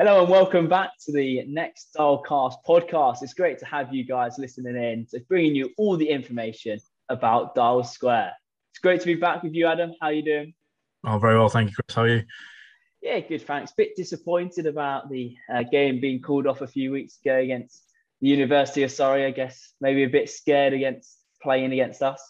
Hello and welcome back to the Next Dialcast podcast. It's great to have you guys listening in, to bringing you all the information about Dial Square. It's great to be back with you, Adam. How are you doing? Oh, very well, thank you, Chris. How are you? Yeah, good, thanks. Bit disappointed about the uh, game being called off a few weeks ago against the University of Surrey. I guess maybe a bit scared against playing against us.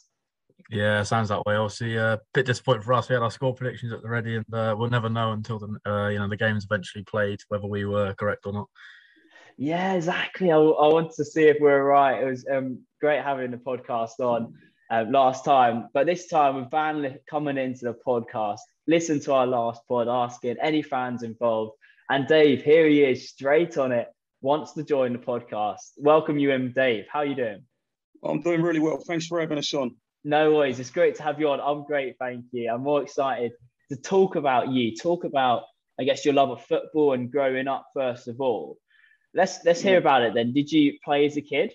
Yeah, sounds that way. Obviously, a uh, bit disappointed for us. We had our score predictions at the ready, and uh, we'll never know until the uh, you know the game's eventually played whether we were correct or not. Yeah, exactly. I, I wanted to see if we are right. It was um, great having the podcast on uh, last time, but this time with Van coming into the podcast, listen to our last pod, asking any fans involved, and Dave, here he is, straight on it, wants to join the podcast. Welcome you in, Dave. How are you doing? I'm doing really well. Thanks for having us on. No worries. It's great to have you on. I'm great, thank you. I'm more excited to talk about you, talk about, I guess, your love of football and growing up first of all. Let's let's hear about it then. Did you play as a kid?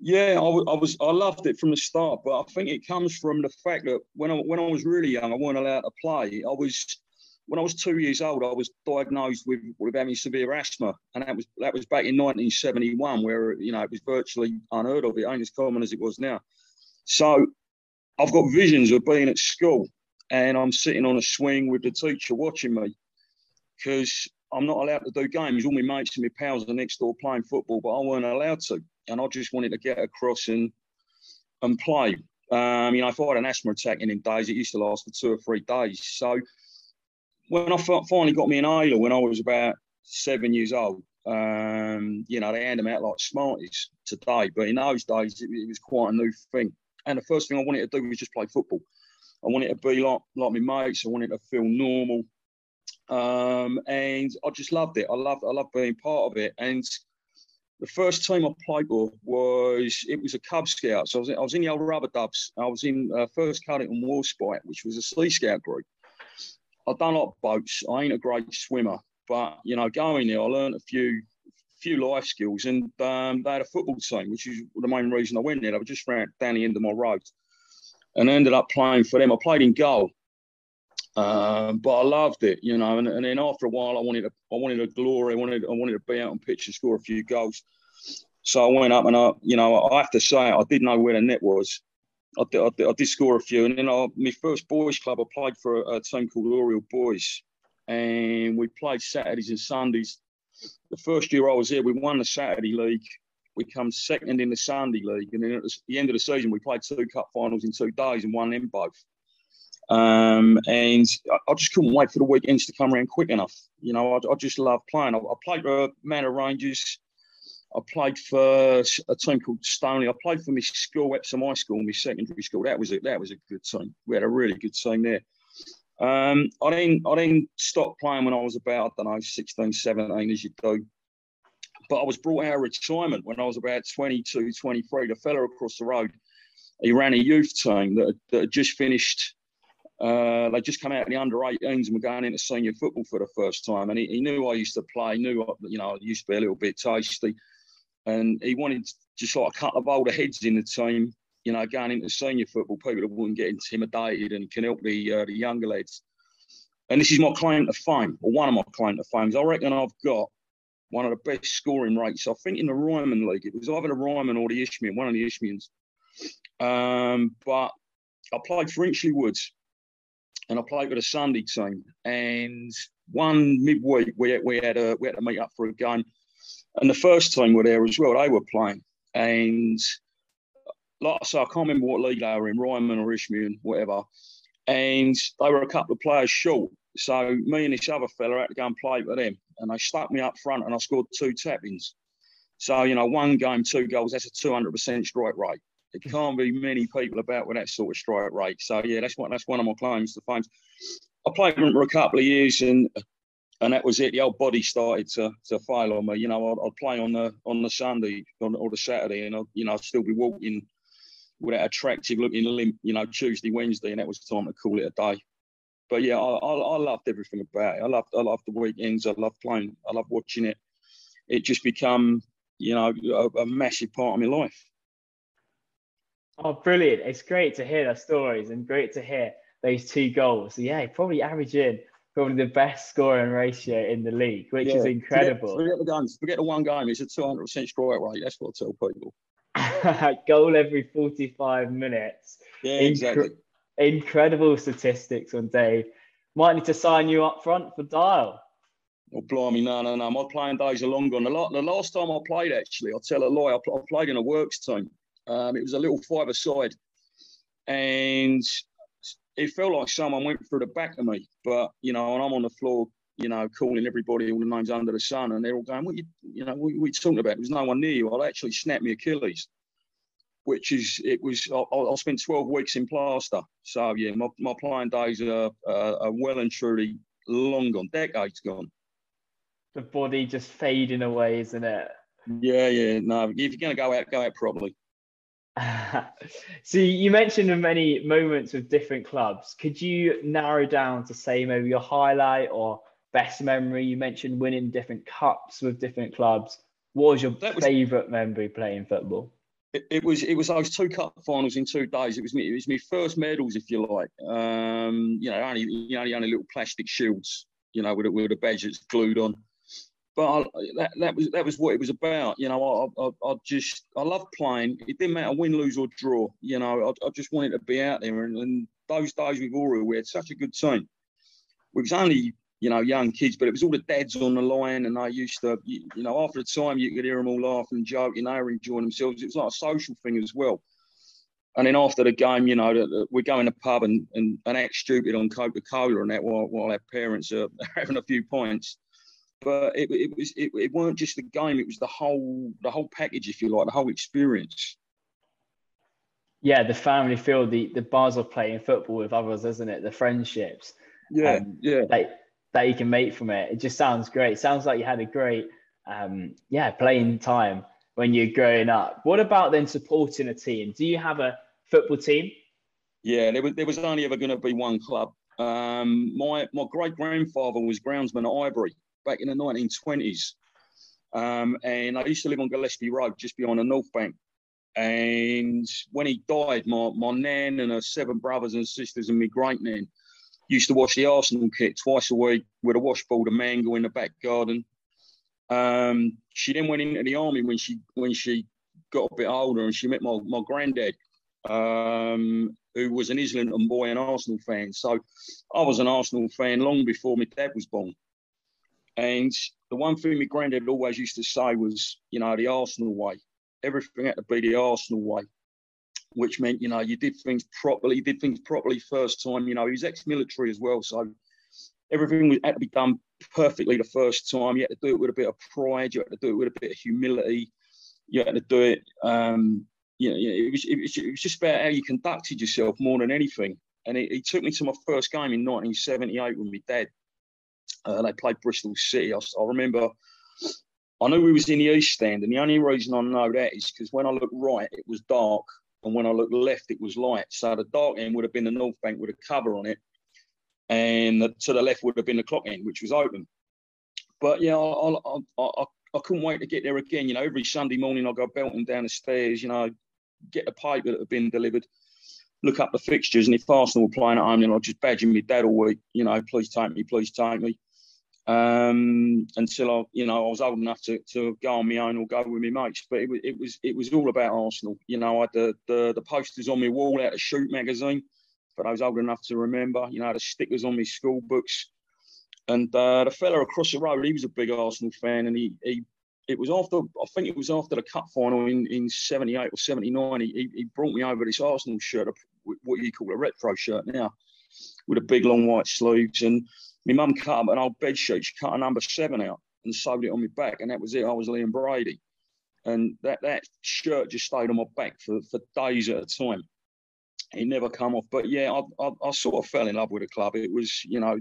Yeah, I, I was. I loved it from the start, but I think it comes from the fact that when I when I was really young, I wasn't allowed to play. I was when I was two years old, I was diagnosed with, with having severe asthma, and that was that was back in 1971, where you know it was virtually unheard of. It ain't as common as it was now. So I've got visions of being at school and I'm sitting on a swing with the teacher watching me because I'm not allowed to do games. All my mates and my pals are next door playing football, but I weren't allowed to. And I just wanted to get across and and play. Um, you know, if I had an asthma attack in them days, it used to last for two or three days. So when I finally got me an inhaler when I was about seven years old, um, you know, they hand them out like Smarties today. But in those days, it, it was quite a new thing. And the first thing I wanted to do was just play football. I wanted to be like like my mates. I wanted to feel normal, um, and I just loved it. I loved I loved being part of it. And the first team I played with was it was a Cub Scout. So I was in, I was in the old Rubber Dubs. I was in uh, First Cuddington Warspite, which was a Sea Scout group. A lot of boats. I ain't a great swimmer, but you know, going there, I learned a few few life skills, and um, they had a football team, which is the main reason I went there. I were just around down the end of my road, and I ended up playing for them. I played in goal, um, but I loved it, you know. And, and then after a while, I wanted to, I wanted a glory. I wanted, I wanted to be out on pitch and score a few goals. So I went up and I, you know, I have to say, I did know where the net was. I did, I did, I did score a few, and then I, my first boys club, I played for a, a team called Oriel Boys, and we played Saturdays and Sundays the first year I was here, we won the Saturday League. We come second in the Sunday League, and then at the end of the season, we played two cup finals in two days and won them both. Um, and I, just couldn't wait for the weekends to come around quick enough. You know, I, I just love playing. I, I played for Manor Rangers. I played for a team called Stoneleigh. I played for my school, Epsom High School, my secondary school. That was a, that was a good team. We had a really good team there. Um, I didn't I didn't stop playing when I was about I don't know 16, 17 as you do. But I was brought out of retirement when I was about 22, 23. The fella across the road, he ran a youth team that, that had just finished. Uh, they just come out of the under 18s and were going into senior football for the first time. And he, he knew I used to play, knew you know I used to be a little bit tasty, and he wanted just like a couple of older heads in the team you know, going into senior football, people wouldn't get intimidated and can help the uh, the younger lads. And this is my claim to fame, or one of my claim to fame. I reckon I've got one of the best scoring rates. I think in the Ryman League, it was either the Ryman or the Isthmian, one of the Isthmians. Um, but I played for Inchley Woods and I played with a Sunday team. And one midweek, we, we, had a, we had to meet up for a game. And the first team were there as well. They were playing. And like I said, I can't remember what league they were in, Ryman or Isthmian, whatever. And they were a couple of players short. So me and this other fella had to go and play for them. And they stuck me up front and I scored two tap-ins. So, you know, one game, two goals, that's a 200% strike rate. It can't be many people about with that sort of strike rate. So, yeah, that's what that's one of my claims to fame. I played for a couple of years and and that was it. The old body started to, to fail on me. You know, I'd, I'd play on the on the Sunday on, or the Saturday, and I'd, you know I'd still be walking with that attractive looking limp, you know, Tuesday, Wednesday, and that was time to call it a day. But yeah, I, I, I loved everything about it. I loved, I loved the weekends. I loved playing. I loved watching it. It just become, you know, a, a massive part of my life. Oh, brilliant! It's great to hear the stories and great to hear those two goals. So, yeah, probably averaging probably the best scoring ratio in the league, which yeah. is incredible. Forget, forget, the guns, forget the one game. It's a 200% strike rate. That's what I tell people. Goal every 45 minutes. Yeah, Incre- exactly. Incredible statistics on Dave. Might need to sign you up front for Dial. Oh, blimey, no, no, no. My playing days are long gone. The, the last time I played, actually, I'll tell a lie, I, I played in a works team. Um, it was a little five-a-side. And it felt like someone went through the back of me. But, you know, and I'm on the floor, you know, calling everybody all the names under the sun. And they're all going, what you, you know, what, what you talking about? There was no one near you. I'd actually snapped my Achilles which is it was I, I, spent 12 weeks in plaster so yeah my, my playing days are, are, are well and truly long gone decades gone the body just fading away, isn't it? Yeah, yeah. No, if you're going to go out, go out properly. so you mentioned many moments with different clubs. Could you narrow down to say maybe your highlight or best memory? You mentioned winning different cups with different clubs. What was your was, favourite memory playing football? It, it, was it was those two cup finals in two days. It was me. It was my first medals, if you like. Um, you know, only you know, only little plastic shields. You know, with a, with a badge that's glued on but I, that, that was that was what it was about. You know, I, I, I just I love playing. It didn't matter win, lose or draw. You know, I, I just wanted to be out there. And, and those days with Ori, we had such a good team. We was only you know young kids, but it was all the dads on the line, and they used to you, you know after the time you could hear them all laughing and joking. They were enjoying themselves. It was like a social thing as well. And then after the game, you know, we go in the pub and, and, and act stupid on Coca Cola and that while, while our parents are having a few points but it, it was it, it weren't just the game; it was the whole the whole package, if you like, the whole experience. Yeah, the family feel, the the bars of playing football with others, isn't it? The friendships, yeah, um, yeah, that you can make from it. It just sounds great. sounds like you had a great, um, yeah, playing time when you're growing up. What about then supporting a team? Do you have a football team? Yeah, there was there was only ever going to be one club. Um, my my great grandfather was groundsman at Highbury, back in the 1920s. Um, and I used to live on Gillespie Road, just beyond the North Bank. And when he died, my, my nan and her seven brothers and sisters and my great nan used to wash the Arsenal kit twice a week with a washboard of mango in the back garden. Um, she then went into the army when she when she got a bit older and she met my, my granddad, um, who was an Islington boy and Arsenal fan. So I was an Arsenal fan long before my dad was born. And the one thing my granddad always used to say was, you know, the Arsenal way. Everything had to be the Arsenal way, which meant, you know, you did things properly, you did things properly first time. You know, he was ex-military as well, so everything had to be done perfectly the first time. You had to do it with a bit of pride. You had to do it with a bit of humility. You had to do it. Um, you know, it was, it was, it was just about how you conducted yourself more than anything. And he, he took me to my first game in 1978 with my dad uh, they played Bristol City. I, I, remember, I knew we was in the East Stand, and the only reason I know that is because when I looked right, it was dark, and when I looked left, it was light. So the dark end would have been the North Bank with a cover on it, and the, to the left would have been the clock end, which was open. But yeah, I, I, I, I couldn't wait to get there again. You know, every Sunday morning I go belting down the stairs. You know, get the paper that had been delivered look up the fixtures, and if Arsenal were playing at home, then I'd just badger my dad all week. You know, please take me, please take me. Um, until I, you know, I was old enough to, to go on my own or go with my mates. But it was it was it was all about Arsenal. You know, I had the the, the posters on my wall out of Shoot magazine, but I was old enough to remember. You know, the stickers on my school books. And uh, the fella across the road, he was a big Arsenal fan, and he he it was after I think it was after the cup final in, in 78 or 79 he, he brought me over this Arsenal shirt what you call a retro shirt now with a big long white sleeves and my mum cut up an old bed sheet she cut a number seven out and sewed it on my back and that was it I was Liam Brady and that, that shirt just stayed on my back for, for days at a time it never come off but yeah I, I, I sort of fell in love with the club it was you know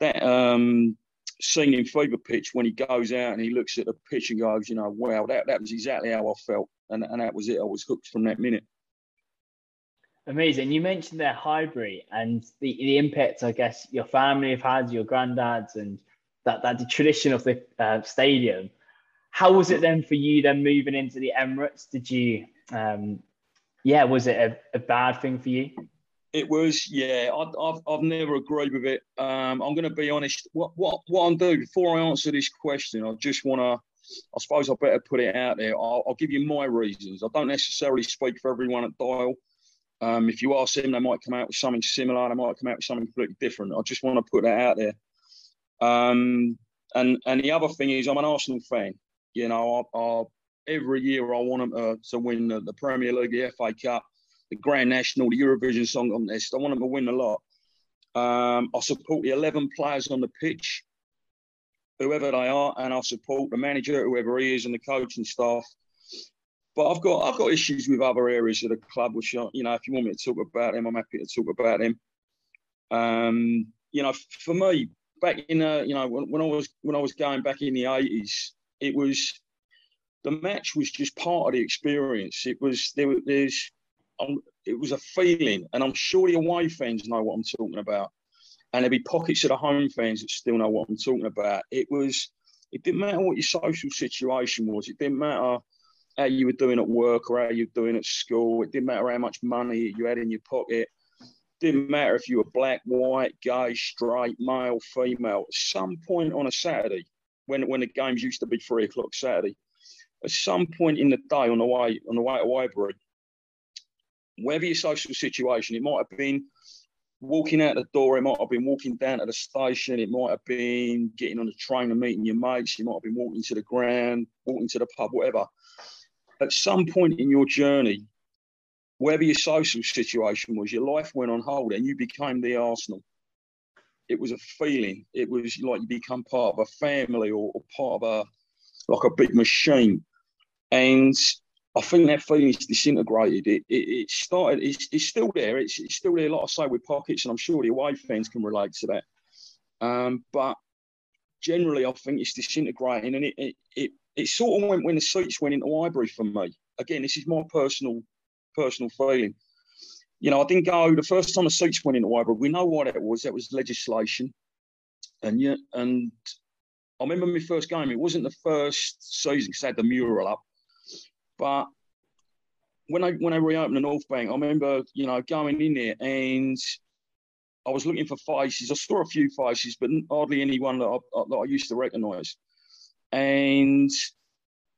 that um seeing singing fever pitch when he goes out and he looks at the pitch and goes, you know, wow, that, that was exactly how I felt. And, and that was it. I was hooked from that minute. Amazing. You mentioned their Highbury and the, the impact, I guess, your family have had, your granddads, and that, that the tradition of the uh, stadium. How was it then for you then moving into the Emirates? Did you, um, yeah, was it a, a bad thing for you? It was, yeah. I, have I've never agreed with it. Um, I'm going to be honest. What what what I'm doing before I answer this question, I just want to. I suppose I better put it out there. I'll, I'll, give you my reasons. I don't necessarily speak for everyone at Dial. Um, if you ask them, they might come out with something similar. They might come out with something completely different. I just want to put that out there. Um, and and the other thing is, I'm an Arsenal fan. You know, I, I, every year I want them uh, to win the, the, Premier League, the FA Cup, the Grand National, the Eurovision Song Contest. I want them to win a lot. Um, I support the 11 players on the pitch, whoever they are, and I support the manager, whoever he is, and the coaching staff. But I've got I've got issues with other areas of the club, which you know, if you want me to talk about them, I'm happy to talk about them. Um, you know, for me, back in uh, you know when, when I was when I was going back in the 80s, it was the match was just part of the experience. It was there. There's um, it was a feeling, and I'm sure the away fans know what I'm talking about, and there'll be pockets of the home fans that still know what I'm talking about. It was. It didn't matter what your social situation was. It didn't matter how you were doing at work or how you were doing at school. It didn't matter how much money you had in your pocket. Didn't matter if you were black, white, gay, straight, male, female. At some point on a Saturday, when when the games used to be three o'clock Saturday, at some point in the day on the way on the way to Highbury, whatever your social situation, it might have been walking out the door, it might have been walking down to the station, it might have been getting on the train and meeting your mates, you might have been walking to the ground, walking to the pub, whatever. At some point in your journey, whatever your social situation was, your life went on hold and you became the Arsenal. It was a feeling. It was like you become part of a family or, or part of a like a big machine. And I think that feeling is disintegrated. It, it, it started, it's, it's, still there. It's, it's, still there, like I say, with pockets, and I'm sure the away fans can relate to that. Um, but generally, I think it's disintegrating, and it, it, it, it sort of went when the seats went into Highbury for me. Again, this is my personal personal feeling. You know, I didn't go the first time the seats went into Highbury. We know what it was. That was legislation, and yeah, and I remember my first game. It wasn't the first season because I had the mural up, but when I when I reopened the North Bank, I remember you know going in there and I was looking for faces. I saw a few faces, but hardly anyone that I, that I used to recognise. And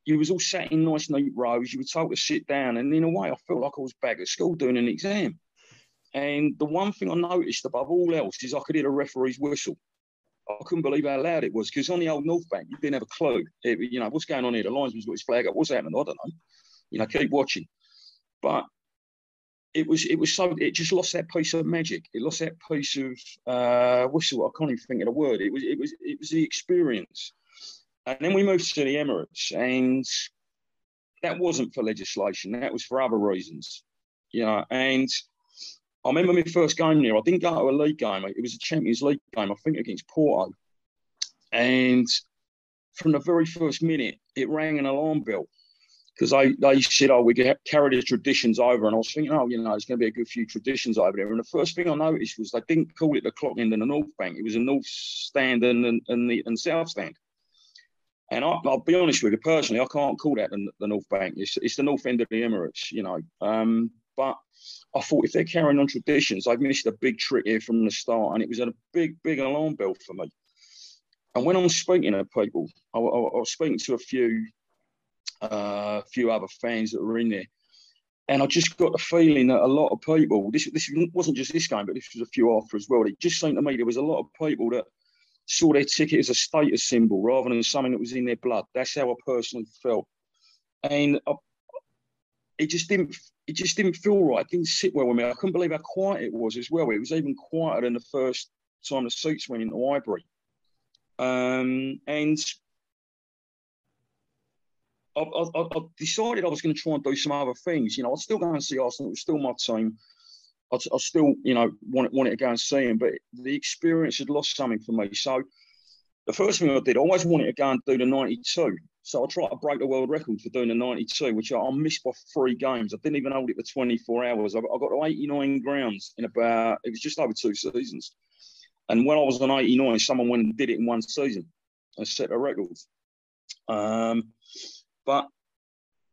you was all sat in nice neat rows. You were told to sit down, and in a way, I felt like I was back at school doing an exam. And the one thing I noticed above all else is I could hear the referee's whistle. I couldn't believe how loud it was because on the old North Bank, you didn't have a clue. It, you know, what's going on here? The linesman's got his flag up. What's happening? I don't know. You know, keep watching. But it was it was so it just lost that piece of magic. It lost that piece of uh, whistle. I can't even think of the word. It was it was it was the experience. And then we moved to the Emirates, and that wasn't for legislation. That was for other reasons. You know, and I remember my first game there. I didn't go to a league game. It was a Champions League game, I think, against Porto. And from the very first minute, it rang an alarm bell because they, they said, oh, we carry the traditions over. And I was thinking, oh, you know, there's going to be a good few traditions over there. And the first thing I noticed was they didn't call it the clock end and the North Bank. It was a North stand and, and, and the and South stand. And I, will be honest with you, personally, I can't call that the, the North Bank. It's, it's the North End of the Emirates, you know. Um, but I thought if they're carrying on traditions, I've missed a big trick here from the start, and it was a big, big alarm bell for me. And when I'm speaking to people, I, I, I was speaking to a few, uh, few other fans that were in there, and I just got the feeling that a lot of people, this this wasn't just this game, but this was a few after as well. It just seemed to me there was a lot of people that saw their ticket as a status symbol rather than something that was in their blood. That's how I personally felt, and I, it just didn't it just didn't feel right. It didn't sit well with me. I couldn't believe how quiet it was as well. It was even quieter than the first time the seats went into Highbury. Um, and I, I, I, decided I was going to try and do some other things. You know, I'd still go and see Arsenal. It was still my team. I, I still, you know, wanted, wanted to go and see him, but the experience had lost something for me. So the first thing I did, I always wanted to go and do the 92. So I tried to break the world record for doing the 92, which I, missed by three games. I didn't even hold it for 24 hours. I, I got to 89 grounds in about, it was just over two seasons. And when I was on 89, someone went and did it in one season and set a record. Um, but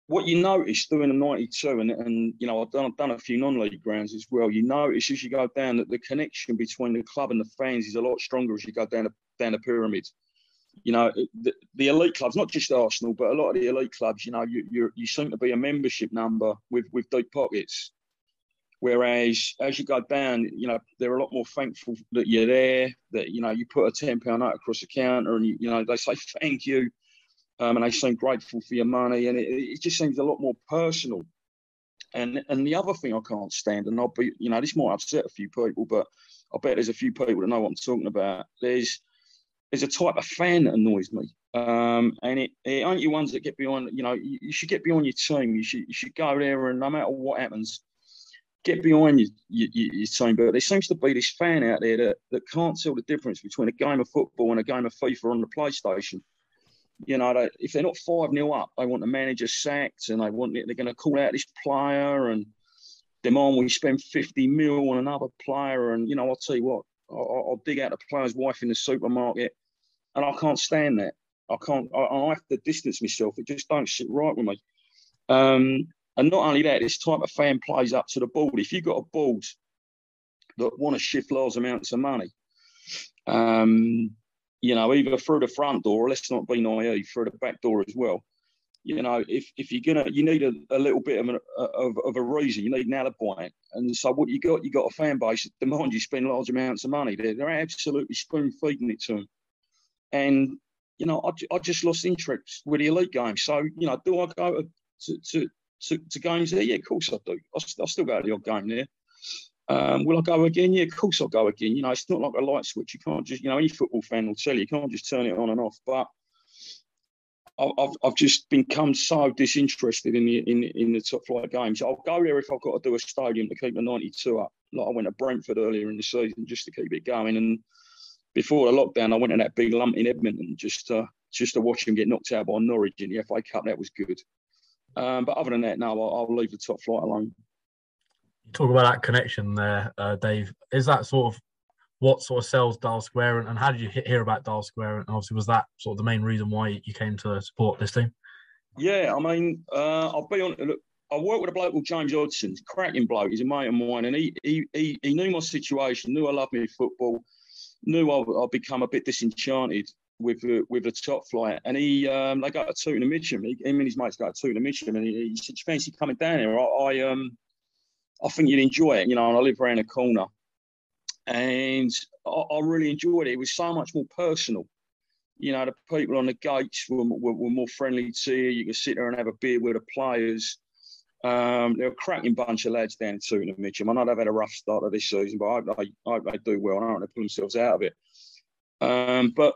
what you notice doing a 92, and, and you know, I've done, I've done a few non league grounds as well. You notice as you go down that the connection between the club and the fans is a lot stronger as you go down the, down the pyramid. You know, the, the elite clubs, not just Arsenal, but a lot of the elite clubs, you know, you, you, you seem to be a membership number with, with deep pockets. Whereas as you go down, you know, they're a lot more thankful that you're there, that, you know, you put a £10 note across the counter and, you, you know, they say thank you um, and they seem grateful for your money, and it, it, just seems a lot more personal. And and the other thing I can't stand, and I'll be, you know, this might upset a few people, but I bet there's a few people that know what I'm talking about. There's there's a type of fan that annoys me, um, and it, it ain't you ones that get behind. You know, you, you, should get behind your team. You should you should go there, and no matter what happens, get behind your, your, your team. But there seems to be this fan out there that, that can't tell the difference between a game of football and a game of FIFA on the PlayStation you know, if they're not 5 0 up, they want the manager sacked and they want they're going to call out this player and demand we spend 50 mil on another player. And, you know, I'll tell you what, I'll, I'll dig out the player's wife in the supermarket and I can't stand that. I can't, I, I have to distance myself. It just don't sit right with me. Um, and not only that, this type of fan plays up to the board. If you've got a board that want to shift large amounts of money, um, you know, either through the front door, or let's not be naive, through the back door as well. You know, if, if you're gonna, you need a, a little bit of, a, of, of a reason. You need an alibi. And so what you got, you got a fan base that demand you spend large amounts of money. They're, they're absolutely spoon feeding it to them. And you know, I, I just lost interest with the elite game. So you know, do I go to to, to, to games there? Yeah, of course I do. I, I still go to the odd game there. Um, will I go again? Yeah, of course I'll go again. You know, it's not like a light switch. You can't just, you know, any football fan will tell you, you can't just turn it on and off. But I've, I've just become so disinterested in the in, in the top flight games. I'll go there if I've got to do a stadium to keep the 92 up. Like I went to Brentford earlier in the season just to keep it going. And before the lockdown, I went to that big lump in Edmonton just to, just to watch him get knocked out by Norwich in the FA Cup. That was good. Um, but other than that, no, I'll, I'll leave the top flight alone talk about that connection there, uh, Dave. Is that sort of what sort of sells Dial Square, and, and how did you hear about Dial Square? And obviously, was that sort of the main reason why you came to support this team? Yeah, I mean, uh, I'll be on. Look, I work with a bloke called James Hodgson, cracking bloke. He's a mate of mine, and he he he, he knew my situation, knew I loved me football, knew I, I'd become a bit disenchanted with the with the top flight. And he um, they got a Tooting and Mitcham. He, him and his mates got a Tooting and Mitcham, and he, he said, "Fancy coming down here?" I, I um I think you'd enjoy it. You know, and I live around the corner, and I, I, really enjoyed it. It was so much more personal. You know, the people on the gates were, were, were more friendly to you. You could sit there and have a beer with the players. Um, they're a cracking bunch of lads down Tooting and Mitcham. I know they've had a rough start of this season, but I, I, I, they do well. And I don't they pull themselves out of it. Um, but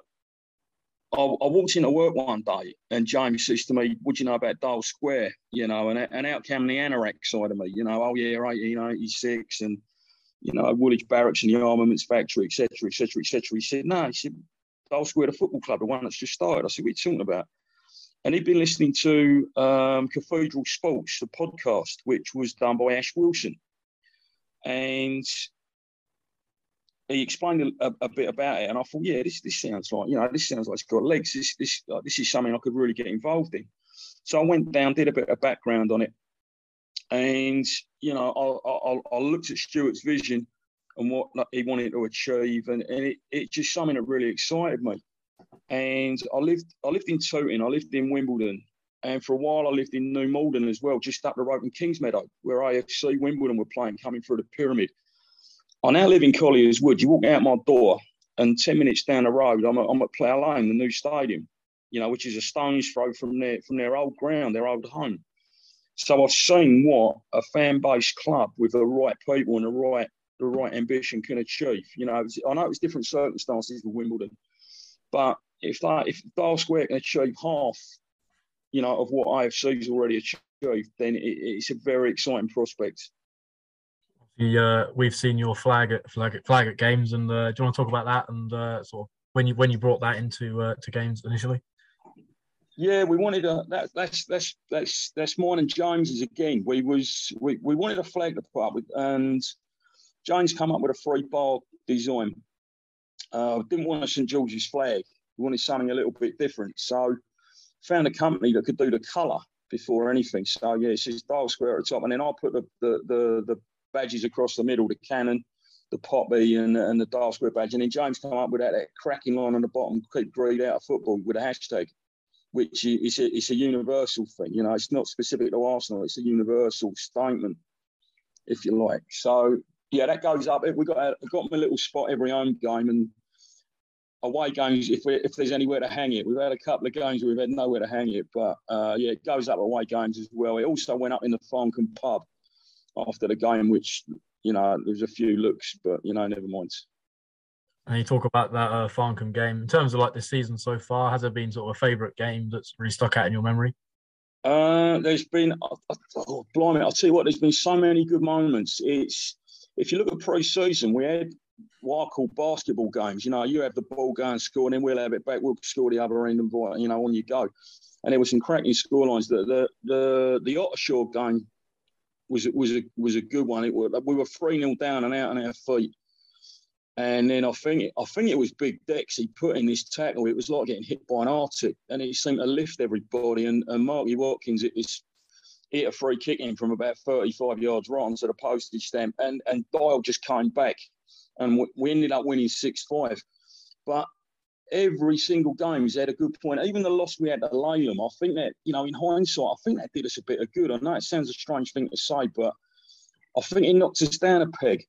I, I, walked into work one day and James says to me, What do you know about Dial Square? You know, and, and out came the anorak side of me, you know, oh yeah, 1886 and, you know, Woolwich Barracks and the Armaments Factory, etc., etc., etc. He said, No, he said, Dial Square, the football club, the one that's just started. I said, What are you talking about? And he'd been listening to um, Cathedral Sports, the podcast, which was done by Ash Wilson. And he explained a, a, bit about it, and I thought, yeah, this this sounds like you know, this sounds like it's got legs. This this uh, this is something I could really get involved in. So I went down, did a bit of background on it, and you know, I I, I looked at Stuart's vision and what he wanted to achieve, and, and it, it just something that really excited me. And I lived I lived in Tooting, I lived in Wimbledon, and for a while I lived in New Malden as well, just up the road in Kingsmeadow, where AFC Wimbledon were playing, coming through the pyramid. I now live in Colliers Wood. You walk out my door, and 10 minutes down the road, I'm, I'm at Lane, the new stadium, you know, which is a stone's throw from their, from their old ground, their old home. So I've seen what a fan based club with the right people and the right the right ambition can achieve. You know, was, I know it's different circumstances with Wimbledon, but if that if Dial Square can achieve half, you know, of what AFC's already achieved, then it, it's a very exciting prospect uh, we've seen your flag at flag at, flag at games, and uh, do you want to talk about that and uh, sort of when you when you brought that into uh, to games initially? Yeah, we wanted a that, that's that's that's that's mine and James's again. We was we, we wanted a flag to put up with, and James come up with a three bar design. Uh, didn't want a St George's flag. We wanted something a little bit different, so found a company that could do the colour before anything. So yeah, it's just dial square at the top, and then I put the the the, the badges across the middle, the cannon, the poppy, and and the dial square badge, and then James come up with that, that cracking line on the bottom, keep greed out of football with a hashtag. Which is a, it's a universal thing, you know. It's not specific to Arsenal. It's a universal statement, if you like. So yeah, that goes up. We got a, got my little spot every home game, and away games, if we, if there's anywhere to hang it, we've had a couple of games where we've had nowhere to hang it, but uh, yeah, it goes up away games as well. It also went up in the Farncombe pub after the game, which you know there was a few looks, but you know never mind. And you talk about that uh, Farncombe game in terms of like the season so far. Has there been sort of a favourite game that's really stuck out in your memory? Uh, there's been, oh, oh, blimey, I'll tell you what, there's been so many good moments. It's if you look at pre-season, we had what I call basketball games. You know, you have the ball go and score, and then we'll have it back. We'll score the other end, and you know, on you go. And there were some cracking score lines. The the the the Ottershaw game was was a was a good one. It was, we were three 0 down and out on our feet. And then I think it, I think it was Big Dex. He put in this tackle. It was like getting hit by an Arctic, and it seemed to lift everybody. And, and Marky Watkins, it was hit a free kick in from about 35 yards right onto the postage stamp, and and Dial just came back and we ended up winning six five. But every single game he's had a good point. Even the loss we had at Laleham, I think that you know in hindsight, I think that did us a bit of good. I know it sounds a strange thing to say, but I think it knocked us down a peg,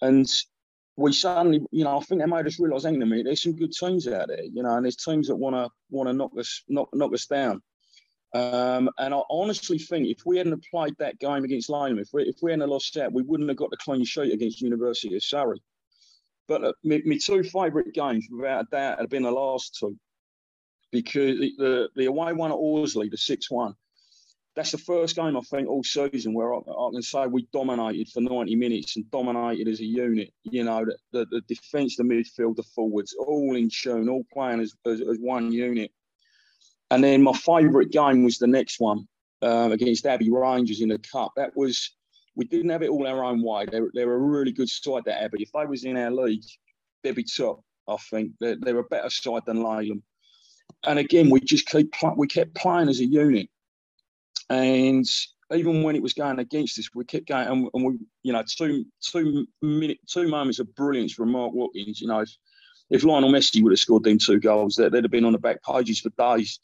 and we suddenly, you know, I think they made us realise, hang on a minute, there's some good teams out there, you know, and there's teams that want to want to knock us knock knock us down. Um, and I honestly think if we hadn't played that game against Laleham, if we if we hadn't lost that, we wouldn't have got the clean sheet against University of Surrey. But uh, my, my, two favourite games, without a doubt, have been the last two. Because the, the away one at Horsley, the 6 1, that's the first game I think all season where I, I, can say we dominated for 90 minutes and dominated as a unit. You know, the, the, the defence, the midfield, the forwards, all in tune, all playing as, as, as one unit. And then my favourite game was the next one um, against Abbey Rangers in the Cup. That was we didn't have it all our own way. They're, they're a really good side, that Abbey. If they was in our league, they'd be top, I think. They're, they're a better side than Laleham. And again, we just keep we kept playing as a unit. And even when it was going against us, we kept going, and, and we, you know, two two minute two moments of brilliance from Mark Watkins. You know, if, if Lionel Messi would have scored them two goals, they'd, they'd have been on the back pages for days.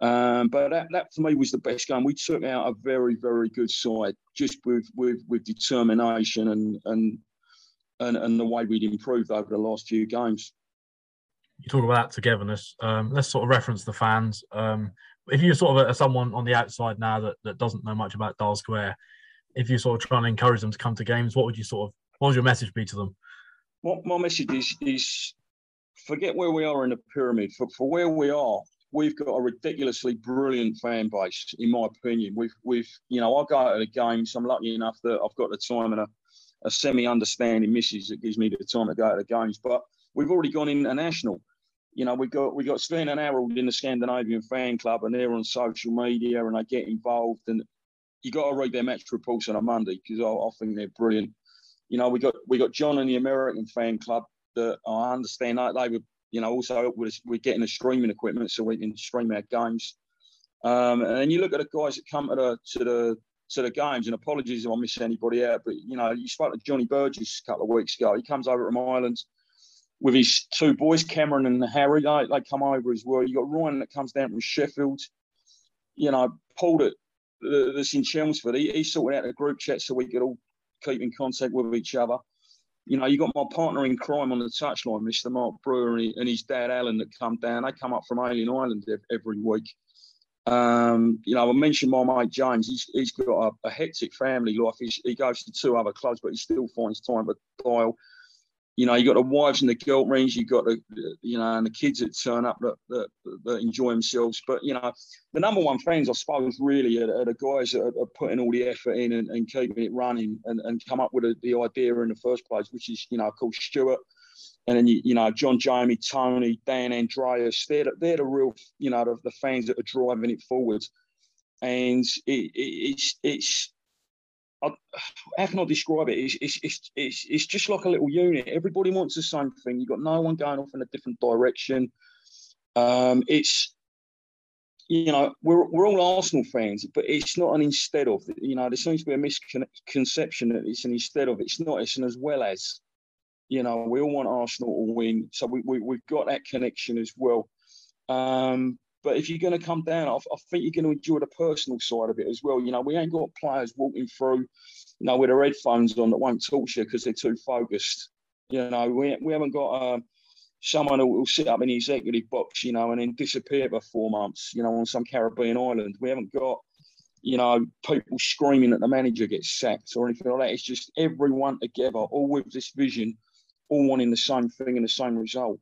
Um, but that, that for me was the best game. We took out a very, very good side just with with, with determination and, and and and the way we'd improved over the last few games. You talk about that togetherness. Um, let's sort of reference the fans. Um, if you're sort of a, someone on the outside now that, that doesn't know much about Dial Square, if you're sort of trying to encourage them to come to games, what would you sort of what would your message be to them? What my message is is forget where we are in the pyramid. For for where we are, we've got a ridiculously brilliant fan base, in my opinion. We've, we've, you know, I go to the games. I'm lucky enough that I've got the time and a, a semi-understanding missus that gives me the time to go to the games. But we've already gone international. You know, we've got we got Sven and Harold in the Scandinavian fan club, and they're on social media and they get involved. And you got to read their match reports on a Monday because I, I think they're brilliant. You know, we got we got John and the American fan club that I understand they were you know, also we're, we're getting the streaming equipment so we can stream our games. Um, and then you look at the guys that come to the to the to the games. And apologies if I miss anybody out, but you know, you spoke to Johnny Burgess a couple of weeks ago. He comes over from Ireland with his two boys, Cameron and Harry. They, they come over as well. You got Ryan that comes down from Sheffield. You know, Paul that that's in Chelmsford. He, he sorted out a group chat so we could all keep in contact with each other you know, you got my partner in crime on the touchline, Mr. Mark Brewer, and, his dad Alan that come down. They come up from Alien Island every week. Um, you know, I mentioned my mate James. He's, he's got a, a hectic family life. He's, he goes to two other clubs, but he still finds time to dial you know, you got the wives and the girlfriends, you got the, you know, and the kids that turn up that, that, that, enjoy themselves. But, you know, the number one fans, I suppose, really are, are the guys that are, putting all the effort in and, and keeping it running and, and come up with a, the idea in the first place, which is, you know, called Stuart. And then, you, you know, John, Jamie, Tony, Dan, Andreas, they're the, they're the real, you know, the, the fans that are driving it forward. And it, it, it's, it's, How can I describe it? It's, it's, it's, it's, it's just like a little unit. Everybody wants the same thing. You've got no one going off in a different direction. Um, it's you know, we're, we're all Arsenal fans, but it's not an instead of. You know, there seems to be a misconception that it's an instead of. It's not. It's an as well as. You know, we all want Arsenal to win, so we, we we've got that connection as well. Um, but if you're going to come down, I, I, think you're going to enjoy the personal side of it as well. You know, we ain't got players walking through, you know, with their headphones on that won't talk to you because they're too focused. You know, we, we haven't got uh, someone who will sit up in the executive box, you know, and then disappear for four months, you know, on some Caribbean island. We haven't got, you know, people screaming that the manager gets sacked or anything like that. It's just everyone together, all with this vision, all wanting the same thing and the same result.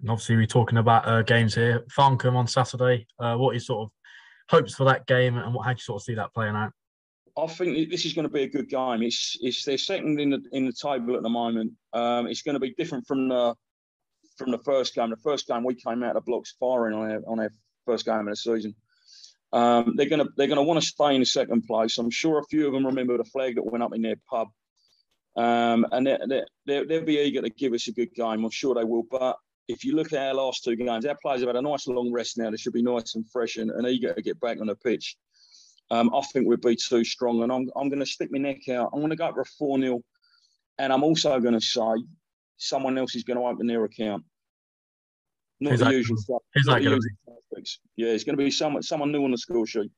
And obviously, we're talking about uh, games here. Farncombe on Saturday. Uh, what are your sort of hopes for that game, and what, how do you sort of see that playing out? I think this is going to be a good game. It's it's they're second in the in the table at the moment. Um, it's going to be different from the from the first game. The first game we came out of blocks firing on our on our first game of the season. Um, they're going to they're going to want to stay in the second place. I'm sure a few of them remember the flag that went up in their pub, um, and they they're, they'll be eager to give us a good game. I'm sure they will. But if you look at our last two games, our players have had a nice long rest now. They should be nice and fresh and, and eager to get back on the pitch. Um, I think we'd be too strong, and I'm, I'm going to stick my neck out. I'm going to go for a 4 0, and I'm also going to say someone else is going to open their account. Not Who's the that, usual stuff. Who's that going to be? Yeah, it's going to be someone, someone new on the score sheet.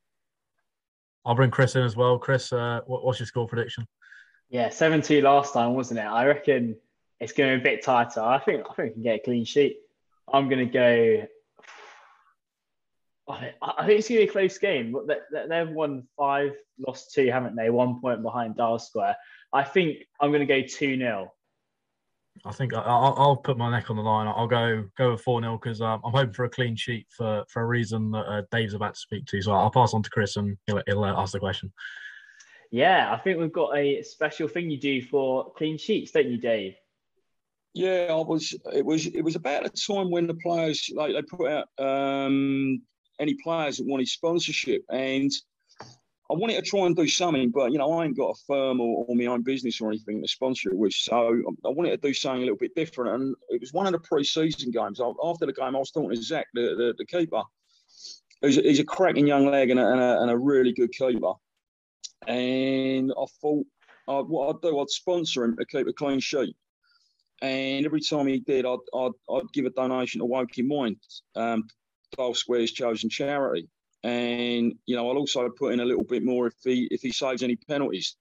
I'll bring Chris in as well. Chris, uh, what, what's your score prediction? Yeah, 7 2 last time, wasn't it? I reckon it's going to be a bit tighter. I think I think we can get a clean sheet. I'm going to go. I think it's going to be a close game. They've won five, lost two, haven't they? One point behind Dial Square. I think I'm going to go 2 0. I think I'll, I'll, put my neck on the line. I'll go go with 4 0 because um, I'm hoping for a clean sheet for, for a reason that uh, Dave's about to speak to. So I'll pass on to Chris and he'll, he'll uh, ask the question. Yeah, I think we've got a special thing you do for clean sheets, don't you, Dave? Yeah, I was. It was. It was about a time when the players like they put out um, any players that wanted sponsorship, and I wanted to try and do something, but you know I ain't got a firm or, or my own business or anything to sponsor it with, so I wanted to do something a little bit different. And it was one of the pre-season games. After the game, I was talking to Zach, the, the, the keeper. He's a, he's a cracking young leg and a, and a, and a really good keeper. And I thought, uh, what I'd do, I'd sponsor him to keep a clean sheet and every time he did, I'd, I'd, I'd give a donation to Woking Mind, um, Dial Square's chosen charity. And, you know, I'll also put in a little bit more if he if he saves any penalties.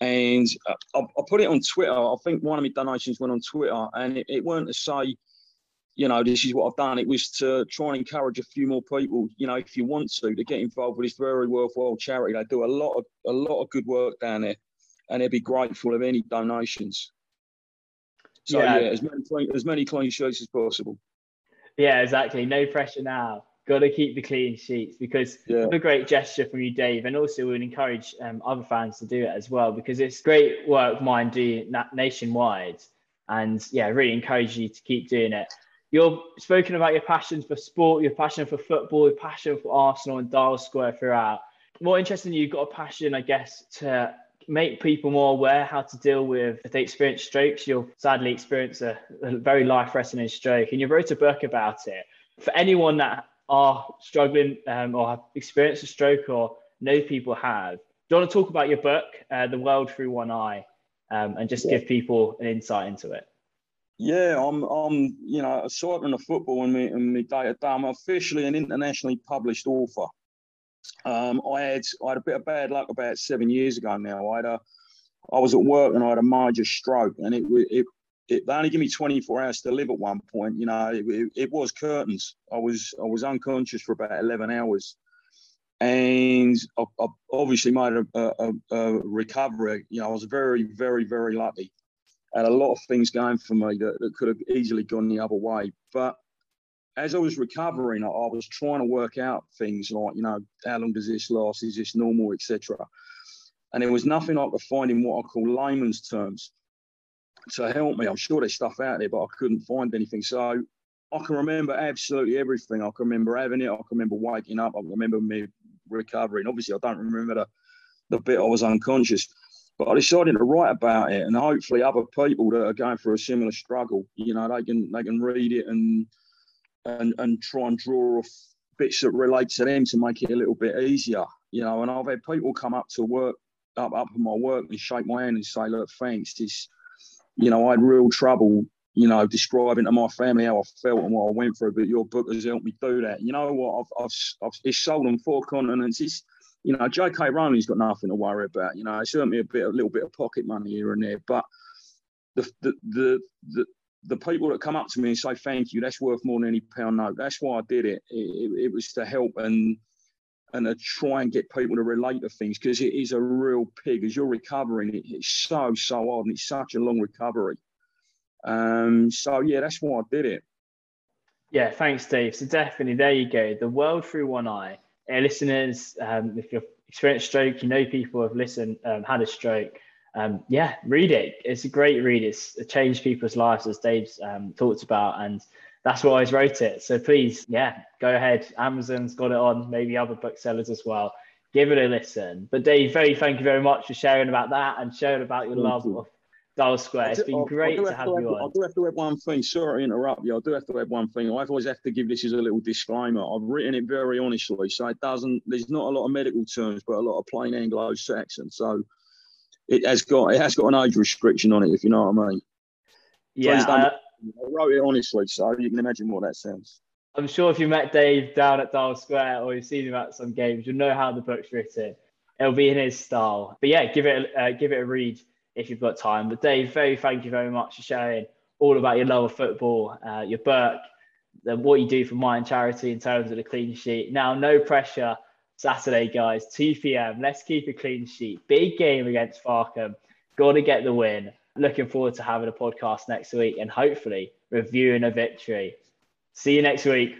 And uh, I, I put it on Twitter. I think one of my donations went on Twitter, and it, it weren't to say, you know, this is what I've done. It was to try and encourage a few more people, you know, if you want to, to get involved with this very worthwhile charity. They do a lot of a lot of good work down there, and they'd be grateful of any donations. So yeah, yeah as many clean, as many clean sheets as possible. Yeah, exactly. No pressure now. Got to keep the clean sheets because yeah. a great gesture from you, Dave, and also we'd encourage um, other fans to do it as well because it's great work mine do nationwide, and yeah, really encourage you to keep doing it. You've spoken about your passion for sport, your passion for football, your passion for Arsenal and Dial Square throughout. More interesting, you've got a passion, I guess, to make people more aware how to deal with if they experience strokes. You'll sadly experience a, a very life-threatening stroke, and you wrote a book about it. For anyone that are struggling um, or have experienced a stroke or know people have, do you want to talk about your book, uh, The World Through One Eye, um, and just yeah. give people an insight into it? Yeah, I'm, I'm, you know, aside from the football and me, and me day to day, I'm officially an internationally published author. Um, I had I had a bit of bad luck about seven years ago now. I had a I was at work and I had a major stroke, and it it it they only give me 24 hours to live at one point. You know, it, it, it was curtains. I was I was unconscious for about 11 hours, and I, I obviously made a, a, a, recovery. You know, I was very very very lucky. Had a lot of things going for me that, that could have easily gone the other way, but as I was recovering, I, I was trying to work out things like, you know, how long does this last? Is this normal, etc. And there was nothing I could find in what I call layman's terms to help me. I'm sure there's stuff out there, but I couldn't find anything. So I can remember absolutely everything. I can remember having it. I can remember waking up. I remember me recovering. Obviously, I don't remember the, the bit I was unconscious. But I decided to write about it, and hopefully, other people that are going through a similar struggle, you know, they can they can read it and and and try and draw off bits that relate to them to make it a little bit easier, you know. And I've had people come up to work, up up in my work, and shake my hand and say, "Look, thanks." This, you know, I had real trouble, you know, describing to my family how I felt and what I went through, but your book has helped me do that. You know what? I've, I've, I've it's sold on four continents. It's, you know, J.K. Rowling's got nothing to worry about. You know, it's me a bit, a little bit of pocket money here and there, but the the the, the the people that come up to me and say thank you, that's worth more than any pound note. That's why I did it. It, it, it was to help and and to try and get people to relate to things because it is a real pig. As you're recovering, it, it's so so hard and it's such a long recovery. Um, so yeah, that's why I did it. Yeah, thanks, Dave. So definitely, there you go. The world through one eye. Hey, listeners, um, if you've experienced stroke, you know people have listened, um, had a stroke um, yeah, read it. It's a great read. It's changed people's lives, as Dave's um, talked about, and that's why I wrote it. So please, yeah, go ahead. Amazon's got it on, maybe other booksellers as well. Give it a listen. But Dave, very thank you very much for sharing about that and sharing about your love of Dial Square. It's been great to have, have you on. I do have to add one thing. Sorry to interrupt you. I do have to add one thing. I always have to give this as a little disclaimer. I've written it very honestly, so it doesn't. There's not a lot of medical terms, but a lot of plain Anglo-Saxon. So it has got it has got an age restriction on it, if you know what I mean. Yeah, I, I wrote it honestly, so you can imagine what that sounds. I'm sure if you met Dave down at Dial Square or you've seen him at some games, you'll know how the book's written. It'll be in his style. But yeah, give it uh, give it a read if you've got time. But Dave, very thank you very much for sharing all about your love of football, uh, your Burke, the, what you do for Mind Charity in terms of the clean sheet. Now, no pressure Saturday, guys, 2 p.m. Let's keep a clean sheet. Big game against Farnham. Got to get the win. Looking forward to having a podcast next week and hopefully reviewing a victory. See you next week.